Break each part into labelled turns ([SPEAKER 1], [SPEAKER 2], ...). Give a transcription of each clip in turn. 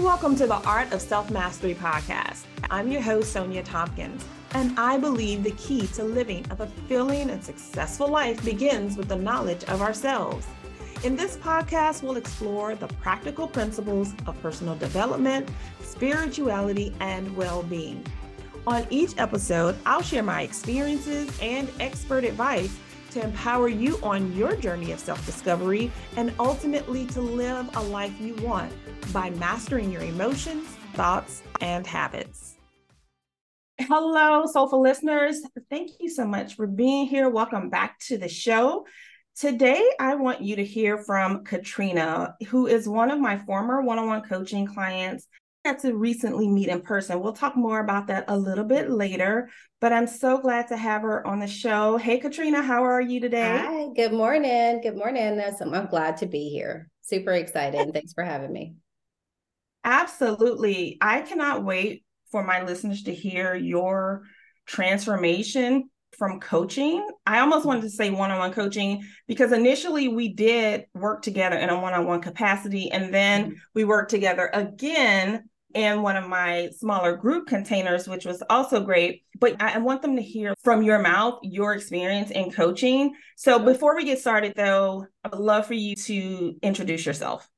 [SPEAKER 1] Welcome to the Art of Self Mastery podcast. I'm your host, Sonja Thompkins, and I believe the key to living a fulfilling and successful life begins with the knowledge of ourselves. In this podcast, we'll explore the practical principles of personal development, spirituality, and well being. On each episode, I'll share my experiences and expert advice to empower you on your journey of self discovery and ultimately to live a life you want by mastering your emotions, thoughts, and habits. Hello, soulful listeners. Thank you so much for being here. Welcome back to the show. Today, I want you to hear from Katrina, who is one of my former one on one coaching clients got to recently meet in person. We'll talk more about that a little bit later, but I'm so glad to have her on the show. Hey, Katrina, how are you today?
[SPEAKER 2] Hi, good morning. Good morning. I'm glad to be here. Super excited. Thanks for having me.
[SPEAKER 1] Absolutely. I cannot wait for my listeners to hear your transformation from coaching. I almost wanted to say one on one coaching because initially we did work together in a one on one capacity, and then mm-hmm. we worked together again in one of my smaller group containers, which was also great. But I want them to hear from your mouth your experience in coaching. So before we get started, though, I would love for you to introduce yourself.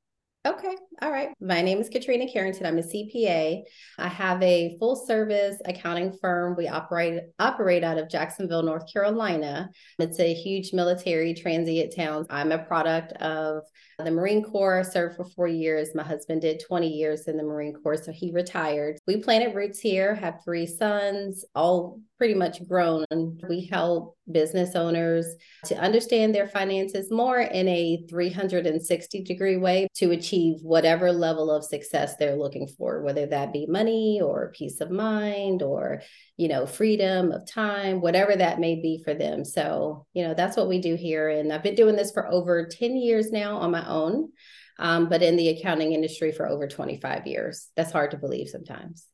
[SPEAKER 2] Okay. All right. My name is Katrina Carrington. I'm a CPA. I have a full service accounting firm. We operate operate out of Jacksonville, North Carolina. It's a huge military transient town. I'm a product of the Marine Corps, I served for four years. My husband did 20 years in the Marine Corps, so he retired. We planted roots here, have three sons, all pretty much grown. We help business owners to understand their finances more in a 360 degree way to achieve whatever level of success they're looking for, whether that be money or peace of mind or, you know, freedom of time, whatever that may be for them. So, you know, that's what we do here. And I've been doing this for over 10 years now on my own, um, but in the accounting industry for over 25 years. That's hard to believe sometimes.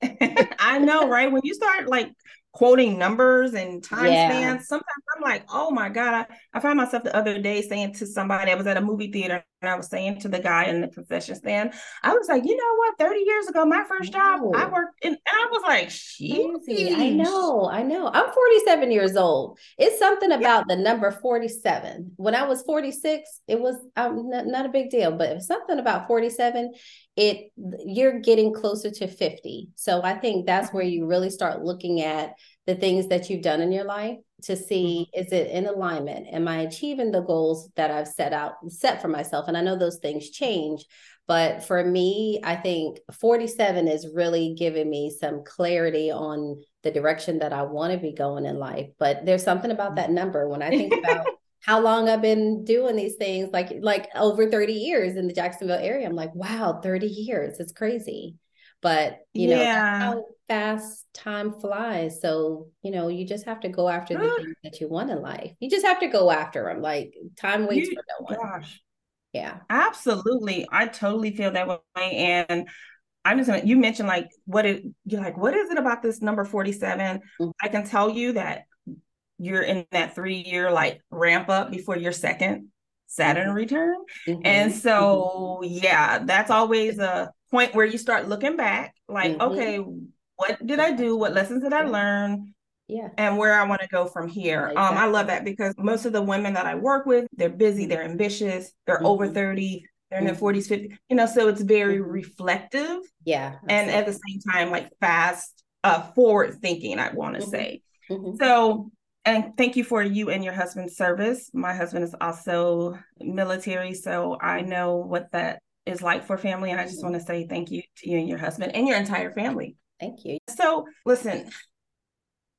[SPEAKER 1] I know, right? When you start like quoting numbers and time yeah. spans. Sometimes I'm like, oh my God. I, I found myself the other day saying to somebody, I was at a movie theater and I was saying to the guy in the concession stand, I was like, you know what? 30 years ago, my first job, I worked in, and I was like, Sheesh.
[SPEAKER 2] I know, I know. I'm 47 years old. It's something about yeah. the number 47. When I was 46, it was um, not, not a big deal, but something about 47, it you're getting closer to 50. So I think that's where you really start looking at the things that you've done in your life to see mm-hmm. is it in alignment? Am i achieving the goals that i've set out set for myself? And i know those things change but for me i think 47 is really giving me some clarity on the direction that i want to be going in life. But there's something about that number. When i think about how long I've been doing these things, like like over 30 years in the Jacksonville area. I'm like, wow, 30 years. It's crazy. But you know, yeah. how fast time flies. So, you know, you just have to go after the things that you want in life. You just have to go after them. Like time waits you, for no one. Gosh. Yeah.
[SPEAKER 1] Absolutely. I totally feel that way. And I'm just gonna you mentioned like what it you're like, what is it about this number 47? Mm-hmm. I can tell you that you're in that three year like ramp up before your second Saturn mm-hmm. return. Mm-hmm. And so mm-hmm. yeah, that's always a point where you start looking back, like, mm-hmm. okay, what did I do? What lessons did I learn?
[SPEAKER 2] Yeah.
[SPEAKER 1] And where I want to go from here. Exactly. Um, I love that because most of the women that I work with, they're busy, they're ambitious, they're mm-hmm. over 30, they're in their 40s, mm-hmm. 50, you know, so it's very mm-hmm. reflective.
[SPEAKER 2] Yeah.
[SPEAKER 1] And at the same time, like fast, uh, forward thinking, I want to mm-hmm. say. Mm-hmm. So and thank you for you and your husband's service. My husband is also military, so I know what that is like for family. And I just want to say thank you to you and your husband and your entire family.
[SPEAKER 2] Thank you.
[SPEAKER 1] So, listen,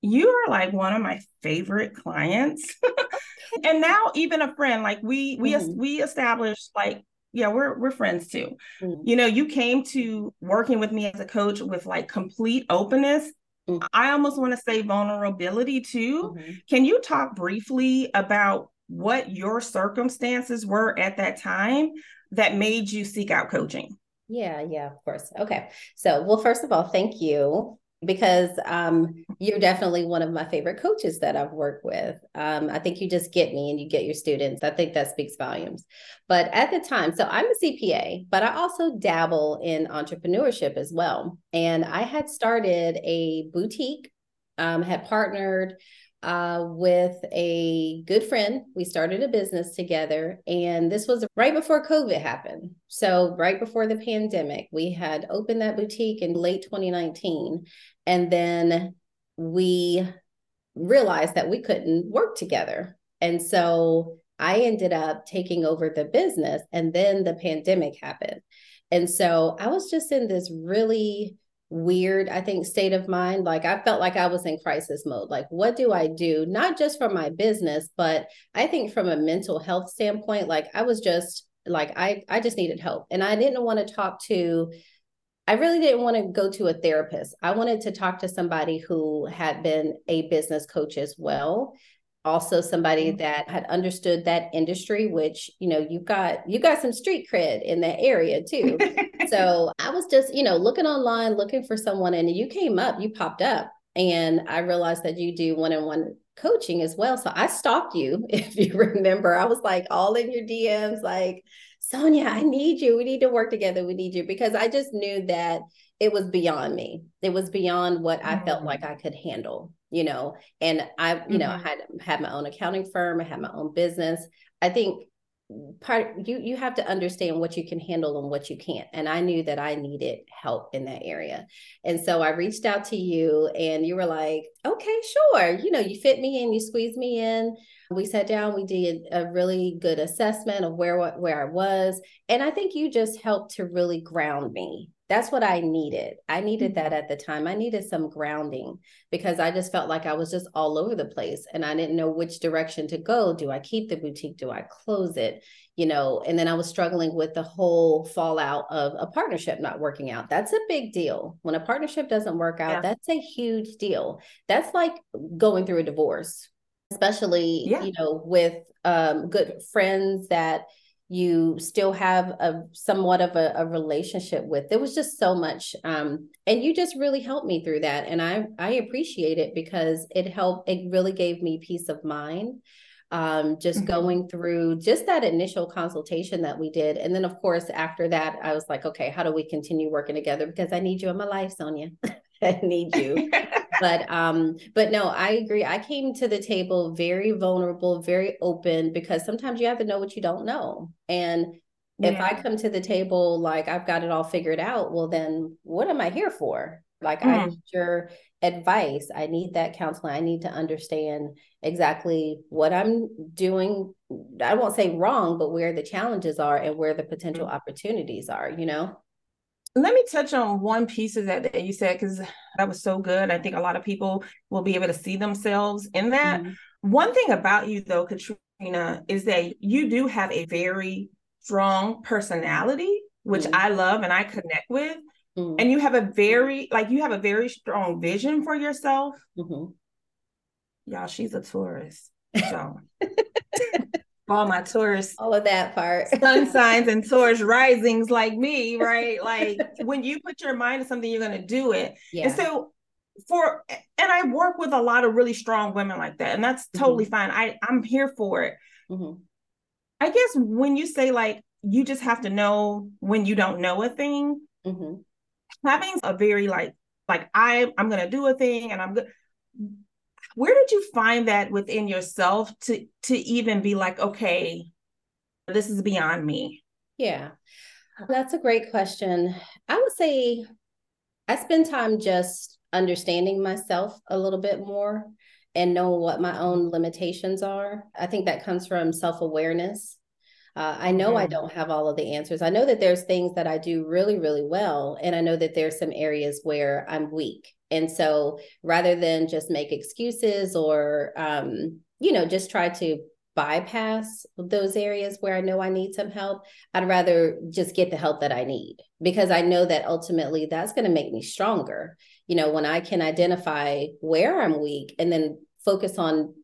[SPEAKER 1] you are like one of my favorite clients. and now even a friend, like we we mm-hmm. we established like yeah, we're we're friends too. Mm-hmm. You know, you came to working with me as a coach with like complete openness. Mm-hmm. I almost want to say vulnerability too. Mm-hmm. Can you talk briefly about what your circumstances were at that time that made you seek out coaching?
[SPEAKER 2] Yeah, yeah, of course. Okay. So, well, first of all, thank you because um, you're definitely one of my favorite coaches that I've worked with. Um, I think you just get me and you get your students. I think that speaks volumes. But at the time, so I'm a CPA, but I also dabble in entrepreneurship as well. And I had started a boutique, um, had partnered uh, with a good friend. We started a business together, and this was right before COVID happened. So, right before the pandemic, we had opened that boutique in late 2019. And then we realized that we couldn't work together. And so, I ended up taking over the business, and then the pandemic happened. And so, I was just in this really weird i think state of mind. Like i felt like i was in crisis mode. Like what do i do? Not just for my business but i think from a mental health standpoint like i was just like i i just needed help. And i didn't want to talk to i really didn't want to go to a therapist. I wanted to talk to somebody who had been a business coach as well also somebody mm-hmm. that had understood that industry which you know you got you got some street cred in that area too. So i was just you know looking online looking for someone and you came up you popped up and i realized that you do one-on-one coaching as well. So i stalked you if you remember. I was like all in your dms like Sonja i need you. We need to work together. We need you. Because i just knew that it was beyond me. It was beyond what i felt mm. like i could handle you know and i you mm-hmm. know had had my own accounting firm i had my own business. I think part you you have to understand what you can handle and what you can't and i knew that i needed help in that area. And so i reached out to you and you were like okay sure you know you fit me in you squeezed me in. We sat down we did a really good assessment of where what where i was and i think you just helped to really ground me that's what I needed. I needed that mm-hmm. at the time. I needed some grounding because I just felt like I was just all over the place and I didn't know which direction to go. Do I keep the boutique? Do I close it? You know, and then I was struggling with the whole fallout of a partnership not working out. That's a big deal. When a partnership doesn't work out, yeah. that's a huge deal. That's like going through a divorce, especially, yeah. you know, with um, good friends that you still have a somewhat of a, a relationship with. There was just so much um, and you just really helped me through that and i i appreciate it because it helped it really gave me peace of mind um, just mm-hmm. going through just that initial consultation that we did and then of course after that i was like okay how do we continue working together? Because i need you in my life Sonja. I need you but um but no i agree. I came to the table very vulnerable very open because sometimes you have to know what you don't know. And yeah. if i come to the table like i've got it all figured out well then what am i here for? Like mm. i need your advice. I need that counseling. I need to understand exactly what i'm doing. I won't say wrong but where the challenges are and where the potential mm. opportunities are you know
[SPEAKER 1] let me touch on one piece of that that you said because that was so good. I think a lot of people will be able to see themselves in that. Mm-hmm. One thing about you, though, Katrina, is that you do have a very strong personality, which mm-hmm. I love and I connect with. Mm-hmm. And you have a very, like, you have a very strong vision for yourself. Mm-hmm. Y'all, she's a Taurus. So. All my Taurus,
[SPEAKER 2] all of that part,
[SPEAKER 1] sun signs and Taurus risings like me, right? Like when you put your mind to something, you're going to do it. Yeah. And so for, and I work with a lot of really strong women like that, and that's totally mm-hmm. fine. I I'm here for it. Mm-hmm. I guess when you say like you just have to know when you don't know a thing, mm-hmm. having a very like like I I'm gonna do a thing and I'm good where did you find that within yourself to to even be like okay this is beyond me
[SPEAKER 2] yeah that's a great question i would say i spend time just understanding myself a little bit more and know what my own limitations are i think that comes from self-awareness uh, I know mm-hmm. I don't have all of the answers. I know that there's things that I do really, really well. And I know that there's some areas where I'm weak. And so rather than just make excuses or, um, you know, just try to bypass those areas where I know I need some help, I'd rather just get the help that I need because I know that ultimately that's going to make me stronger. You know, when I can identify where I'm weak and then focus on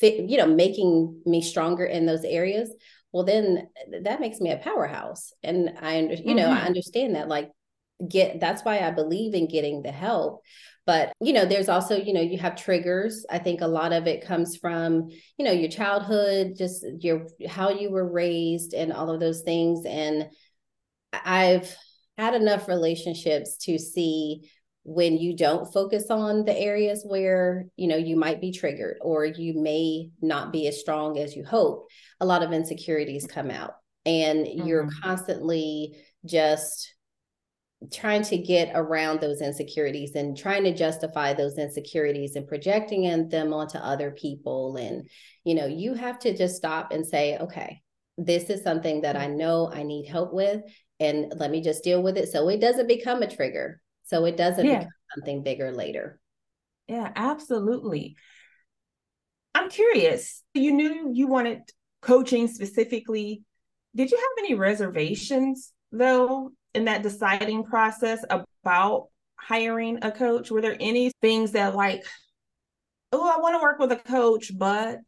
[SPEAKER 2] you know, making me stronger in those areas, well then that makes me a powerhouse. And I you know, mm-hmm. I understand that like get that's why I believe in getting the help. But, you know, there's also, you know, you have triggers. I think a lot of it comes from, you know, your childhood, just your how you were raised and all of those things. And I've had enough relationships to see when you don't focus on the areas where you know you might be triggered or you may not be as strong as you hope a lot of insecurities come out and mm-hmm. you're constantly just trying to get around those insecurities and trying to justify those insecurities and projecting them onto other people. And you know you have to just stop and say okay this is something that i mm-hmm. know i need help with and let me just deal with it. So it doesn't become a trigger. So it doesn't yeah. become something bigger later.
[SPEAKER 1] Yeah absolutely. I'm curious you knew you wanted coaching specifically. Did you have any reservations though in that deciding process about hiring a coach? Were there any things that like, oh, I want to work with a coach, but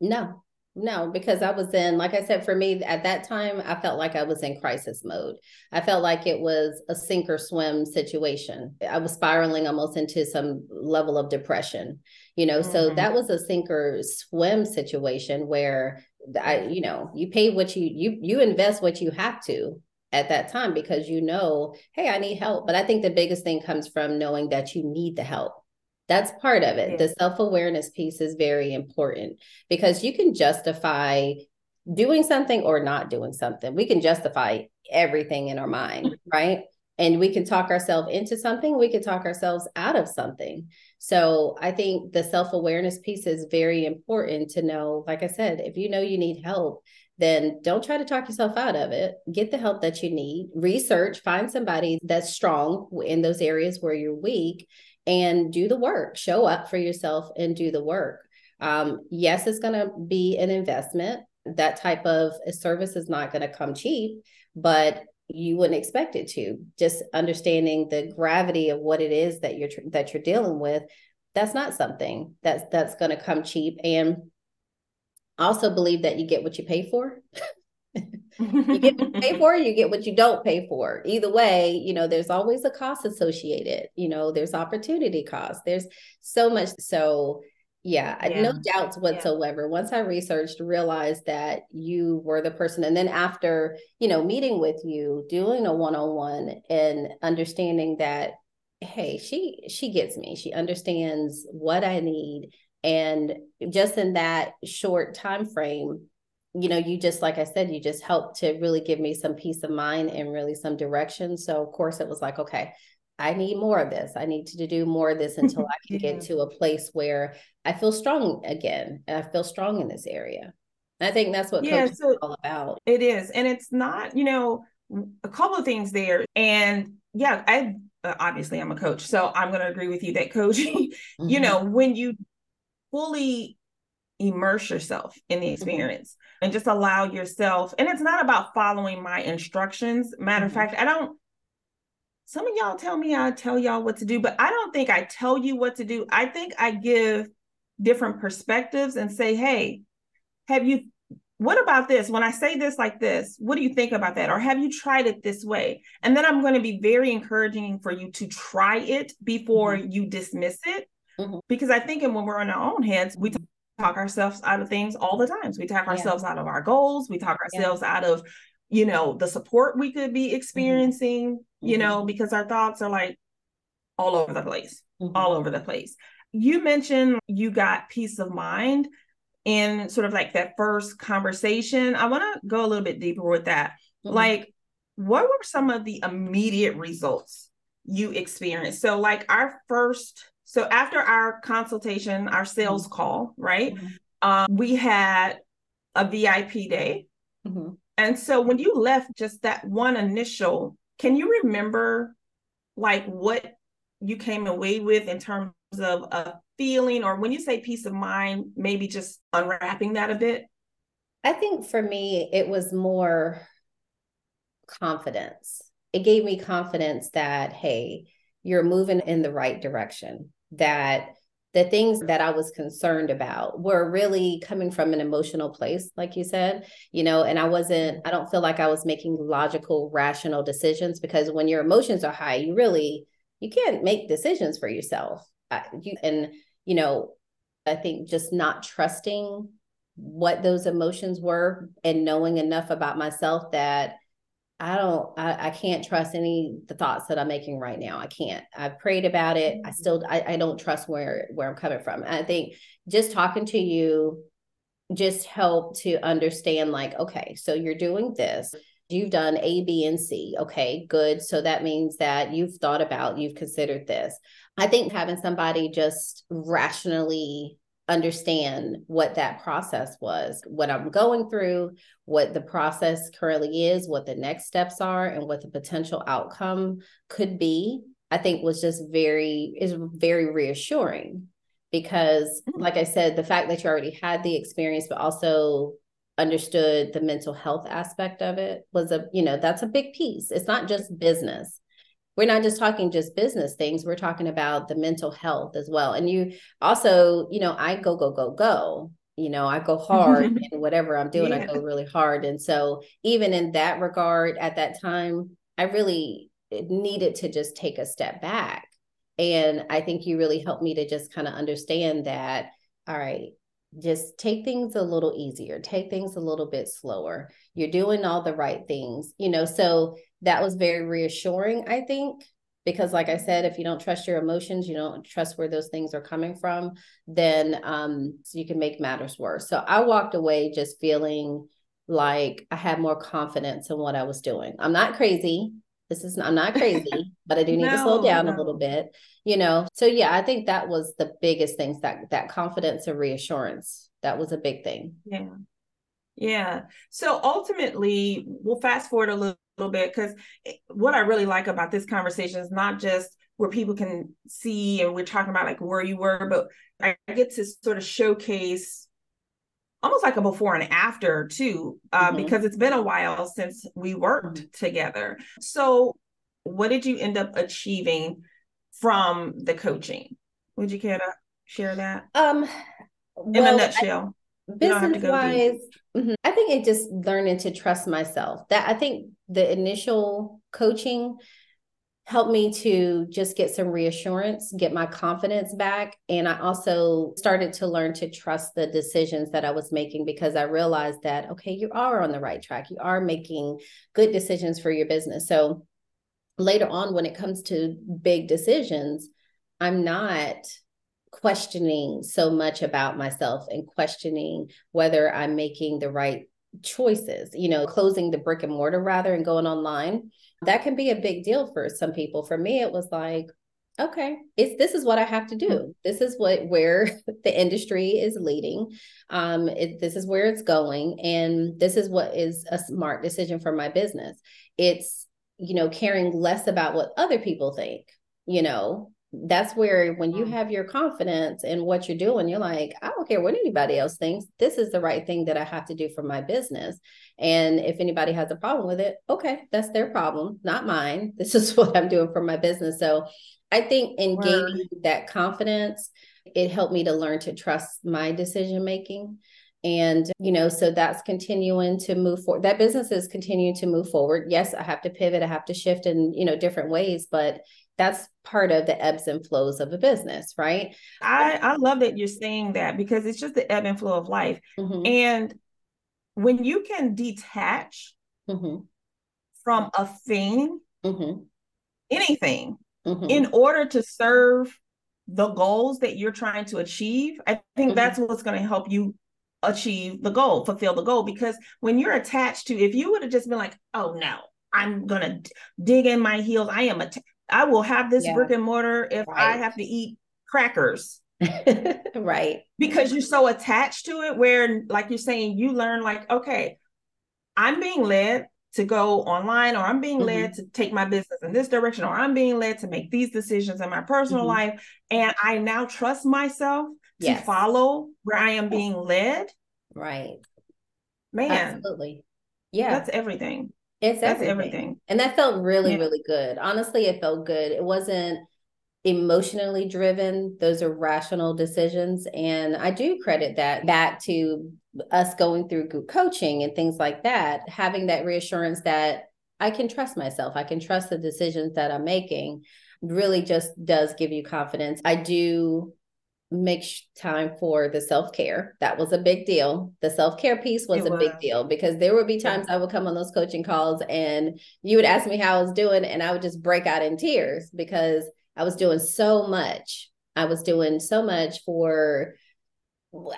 [SPEAKER 2] no, no, because I was in, like I said, for me at that time, I felt like I was in crisis mode. I felt like it was a sink or swim situation. I was spiraling almost into some level of depression, you know. Mm-hmm. So that was a sink or swim situation where I, you know, you pay what you you you invest what you have to at that time because you know, hey, I need help. But I think the biggest thing comes from knowing that you need the help. That's part of it. Yeah. The self awareness piece is very important because you can justify doing something or not doing something. We can justify everything in our mind, mm-hmm. right? And we can talk ourselves into something, we can talk ourselves out of something. So I think the self awareness piece is very important to know. Like I said, if you know you need help, then don't try to talk yourself out of it. Get the help that you need. Research, find somebody that's strong in those areas where you're weak and do the work. Show up for yourself and do the work. Um, yes, it's going to be an investment. That type of service is not going to come cheap, but you wouldn't expect it to. Just understanding the gravity of what it is that you're that you're dealing with, that's not something that's that's going to come cheap and I also believe that you get what you pay for. you get what you pay for, you get what you don't pay for. Either way, you know, there's always a cost associated. You know, there's opportunity cost. There's so much. So, yeah, yeah. no doubts whatsoever. Yeah. Once I researched, realized that you were the person. And then after, you know, meeting with you, doing a one on one and understanding that, hey, she she gets me. She understands what I need and just in that short time frame you know you just like i said you just helped to really give me some peace of mind and really some direction. So of course it was like okay i need more of this. I need to do more of this until i can get to a place where i feel strong again i feel strong in this area. I think that's what yeah, so is all about.
[SPEAKER 1] it is. And it's not you know a couple of things there. And yeah i uh, obviously i'm a coach so i'm going to agree with you that coaching mm-hmm. you know when you fully immerse yourself in the mm-hmm. experience and just allow yourself and it's not about following my instructions matter of mm-hmm. fact i don't some of y'all tell me i tell y'all what to do but i don't think i tell you what to do i think i give different perspectives and say hey have you what about this when i say this like this what do you think about that or have you tried it this way and then i'm going to be very encouraging for you to try it before mm-hmm. you dismiss it Mm-hmm. Because I think and when we're on our own heads, we talk ourselves out of things all the times. We talk ourselves yeah. out of our goals. We talk ourselves yeah. out of, you know, the support we could be mm-hmm. experiencing, mm-hmm. you know, because our thoughts are like all over the place, mm-hmm. all over the place. You mentioned you got peace of mind in sort of like that first conversation. I want to go a little bit deeper with that. Mm-hmm. Like, what were some of the immediate results you experienced? So, like, our first so after our consultation, our sales mm-hmm. call, right? Mm-hmm. Um, we had a VIP day. Mm-hmm. And so when you left just that one initial, can you remember like what you came away with in terms of a feeling or when you say peace of mind, maybe just unwrapping that a bit?
[SPEAKER 2] I think for me, it was more confidence. It gave me confidence that, hey, you're moving in the right direction that the things that I was concerned about were really coming from an emotional place, like you said, you know, and I wasn't, I don't feel like I was making logical, rational decisions because when your emotions are high, you really, you can't make decisions for yourself. you, and, you know, I think just not trusting what those emotions were and knowing enough about myself that I don't, I, I can't trust any the thoughts that I'm making right now. I can't. I've prayed about it. I mm-hmm. still, I, I don't trust where where I'm coming from. I think just talking to you just help to understand, like, okay, so you're doing this. You've done A, B, and C. Okay, good. So that means that you've thought about, you've considered this. I think having somebody just rationally understand what that process was, what I'm going through, what the process currently is, what the next steps are, and what the potential outcome could be, I think was just very is very reassuring because mm. like I said, the fact that you already had the experience, but also understood the mental health aspect of it was a, you know, that's a big piece. It's not just business we're not just talking just business things we're talking about the mental health as well. And you also you know i go go go go. You know i go hard and whatever i'm doing yeah. i go really hard. And so even in that regard at that time i really eh, needed to just take a step back. And i think you really helped me to just kind of understand that all right just take things a little easier take things a little bit slower. You're doing all the right things you know? So that was very reassuring, I think, because like I said, if you don't trust your emotions, you don't trust where those things are coming from, then um, you can make matters worse. So I walked away just feeling like I had more confidence in what I was doing. I'm not crazy. This is I'm not crazy, but I do need no, to slow down no. a little bit, you know. So yeah, I think that was the biggest things that that confidence and reassurance. That was a big thing.
[SPEAKER 1] Yeah. Yeah. So ultimately, we'll fast forward a little little bit because what I really like about this conversation is not just where people can see and we're talking about like where you were, but I get to sort of showcase almost like a before and after too, uh, mm-hmm. because it's been a while since we worked mm-hmm. together. So, what did you end up achieving from the coaching? Would you care to share that? Um, well, in a nutshell.
[SPEAKER 2] I, business wise, mm-hmm. I think it just learning to trust myself. That I think the initial coaching helped me to just get some reassurance, get my confidence back. And I also started to learn to trust the decisions that I was making because I realized that, okay, you are on the right track. You are making good decisions for your business. So later on, when it comes to big decisions, I'm not questioning so much about myself and questioning whether I'm making the right choices, you know, closing the brick and mortar rather and going online. That can be a big deal for some people. For me, it was like, okay, it's this is what I have to do. Mm-hmm. This is what where the industry is leading. Um, it, this is where it's going, and this is what is a smart decision for my business. It's you know caring less about what other people think. You know, that's where when you mm. have your confidence in what you're doing you're like i don't care what anybody else thinks. This is the right thing that i have to do for my business. And if anybody has a problem with it okay that's their problem not mine. This is what i'm doing for my business. So i think in Word. gaining that confidence it helped me to learn to trust my decision making and you know so that's continuing to move forward that business is continuing to move forward. Yes i have to pivot i have to shift in you know different ways but that's part of the ebbs and flows of a business, right?
[SPEAKER 1] I, I love that you're saying that because it's just the ebb and flow of life. Mm-hmm. And when you can detach mm-hmm. from a thing, mm-hmm. anything, mm-hmm. in order to serve the goals that you're trying to achieve, I think mm-hmm. that's what's going to help you achieve the goal, fulfill the goal. Because when you're attached to, if you would have just been like, oh no, I'm gonna dig in my heels. I am a. I will have this yeah. brick and mortar if right. I have to eat crackers.
[SPEAKER 2] right.
[SPEAKER 1] Because you're so attached to it, where, like you're saying, you learn, like, okay, I'm being led to go online, or I'm being mm-hmm. led to take my business in this direction, or I'm being led to make these decisions in my personal mm-hmm. life. And I now trust myself yes. to follow where I am being led.
[SPEAKER 2] Right.
[SPEAKER 1] Man.
[SPEAKER 2] Absolutely. Yeah.
[SPEAKER 1] That's everything.
[SPEAKER 2] It's everything. everything. And that felt really, yeah. really good. Honestly, it felt good. It wasn't emotionally driven. Those are rational decisions. And I do credit that back to us going through group coaching and things like that, having that reassurance that I can trust myself, I can trust the decisions that I'm making really just does give you confidence. I do make time for the self-care. That was a big deal. The self-care piece was, was, a big deal because there would be times I would come on those coaching calls and you would ask me how I was doing and I would just break out in tears because I was doing so much. I was doing so much for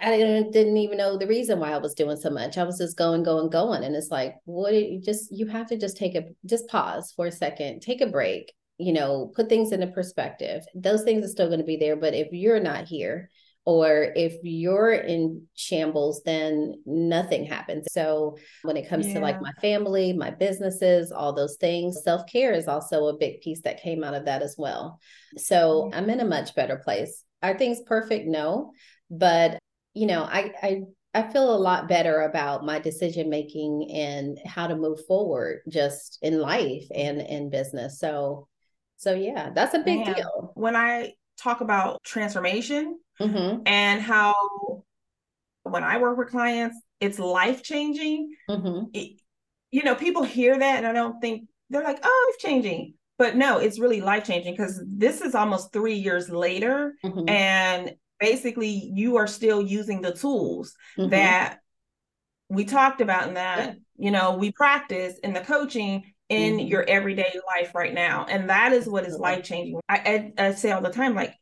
[SPEAKER 2] I didn't, didn't even know the reason why I was doing so much. I was just going, going, going. And it's like, what do you just you have to just take a just pause for a second, take a break, you know, put things into perspective. Those things are still going to be there. But if you're not here or if you're in shambles, then nothing happens. So when it comes yeah. to like my family, my businesses, all those things, self-care is also a big piece that came out of that as well. So I'm in a much better place. Are things perfect? No. But you know, I I I feel a lot better about my decision making and how to move forward just in life and in business. So so yeah, that's a big Man, deal.
[SPEAKER 1] When I talk about transformation mm-hmm. and how when I work with clients, it's life changing. Mm-hmm. you know, people hear that and I don't think they're like, oh, life changing. But no, it's really life changing because this is almost three years later. Mm-hmm. And basically, you are still using the tools mm-hmm. that we talked about in that, yeah. you know, we practice in the coaching in mm-hmm. your everyday life right now. And that is what is life changing. I, I, I, say all the time, like,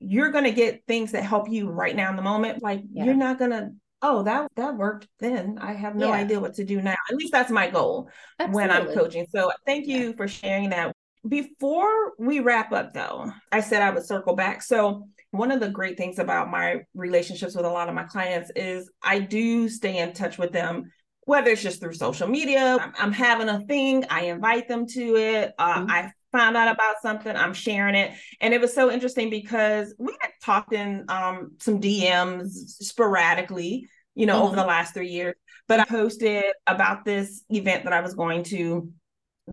[SPEAKER 1] you're going to get things that help you right now in the moment. Like, yeah. you're not going to, oh, that, that worked then. I have no yeah. idea what to do now. At least that's my goal Absolutely. when I'm coaching. So thank you yeah. for sharing that. Before we wrap up, though, I said I would circle back. So, one of the great things about my relationships with a lot of my clients is I do stay in touch with them whether it's just through social media, I'm, I'm having a thing, I invite them to it. Uh, mm-hmm. I found out about something, I'm sharing it. And it was so interesting because we had talked in um, some DMs sporadically, you know, mm-hmm. over the last three years. But I posted about this event that I was going to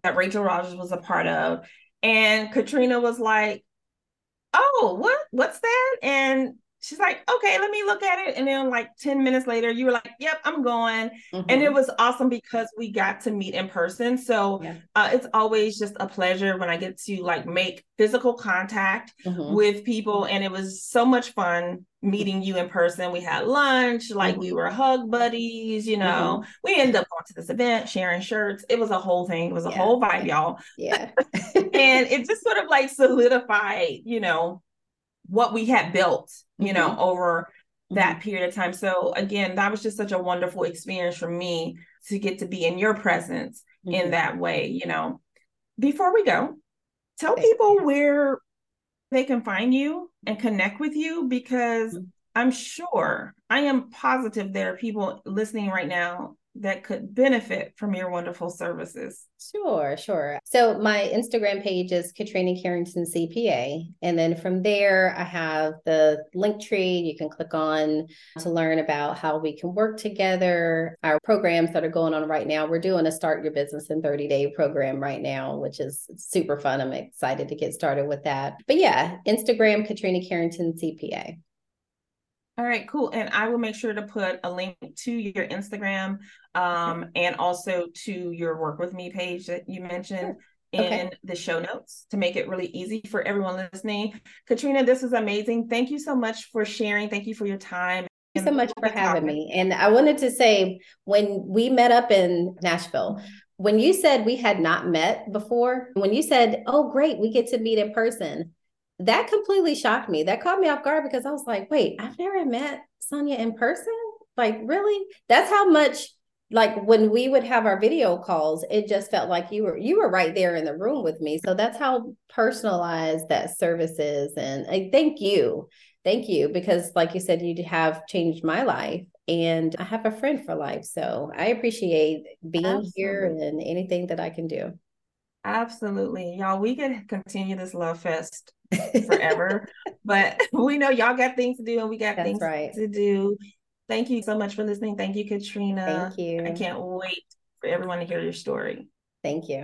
[SPEAKER 1] that Rachel Rogers was a part of. And Katrina was like, Oh, what? What's that? And she's like, okay, let me look at it. And then like 10 minutes later, you were like, yep, I'm going. Mm-hmm. And it was awesome because we got to meet in person. So yeah. uh, it's always just a pleasure when I get to like make physical contact mm-hmm. with people. And it was so much fun meeting you in person. We had lunch, like mm-hmm. we were hug buddies, you know. Mm-hmm. We ended up going to this event, sharing shirts. It was a whole thing. It was a yeah. whole vibe, y'all.
[SPEAKER 2] Yeah.
[SPEAKER 1] and it just sort of like solidified, you know, what we had built, you mm-hmm. know, over that mm-hmm. period of time. So again, that was just such a wonderful experience for me to get to be in your presence mm-hmm. in that way, you know. Before we go, tell people where they can find you and connect with you because mm-hmm. I'm sure, I am positive there are people listening right now that could benefit from your wonderful services?
[SPEAKER 2] Sure, sure. So my Instagram page is Katrina Carrington CPA. And then from there, I have the Linktree you can click on to learn about how we can work together. Our programs that are going on right now, we're doing a Start Your Business in 30 Day program right now, which is super fun. I'm excited to get started with that. But yeah, Instagram, Katrina Carrington CPA.
[SPEAKER 1] All right, cool. And I will make sure to put a link to your Instagram um, and also to your work with me page that you mentioned in okay. the show notes to make it really easy for everyone listening. Katrina, this is amazing. Thank you so much for sharing. Thank you for your time.
[SPEAKER 2] Thank you so much for having me. And I wanted to say when we met up in Nashville, when you said we had not met before, when you said, oh, great, we get to meet in person, that completely shocked me. That caught me off guard because I was like, wait, I've never met Sonja in person. Like, really? That's how much like when we would have our video calls, it just felt like you were you were right there in the room with me. So that's how personalized that service is. And I thank you. Thank you. Because like you said, you have changed my life and I have a friend for life. So I appreciate being Absolutely. here and anything that I can do.
[SPEAKER 1] Absolutely. Y'all, we could continue this love fest forever. but we know y'all got things to do and we got That's things right. to do. Thank you so much for listening. Thank you, Katrina.
[SPEAKER 2] Thank you.
[SPEAKER 1] I can't wait for everyone to hear your story.
[SPEAKER 2] Thank you.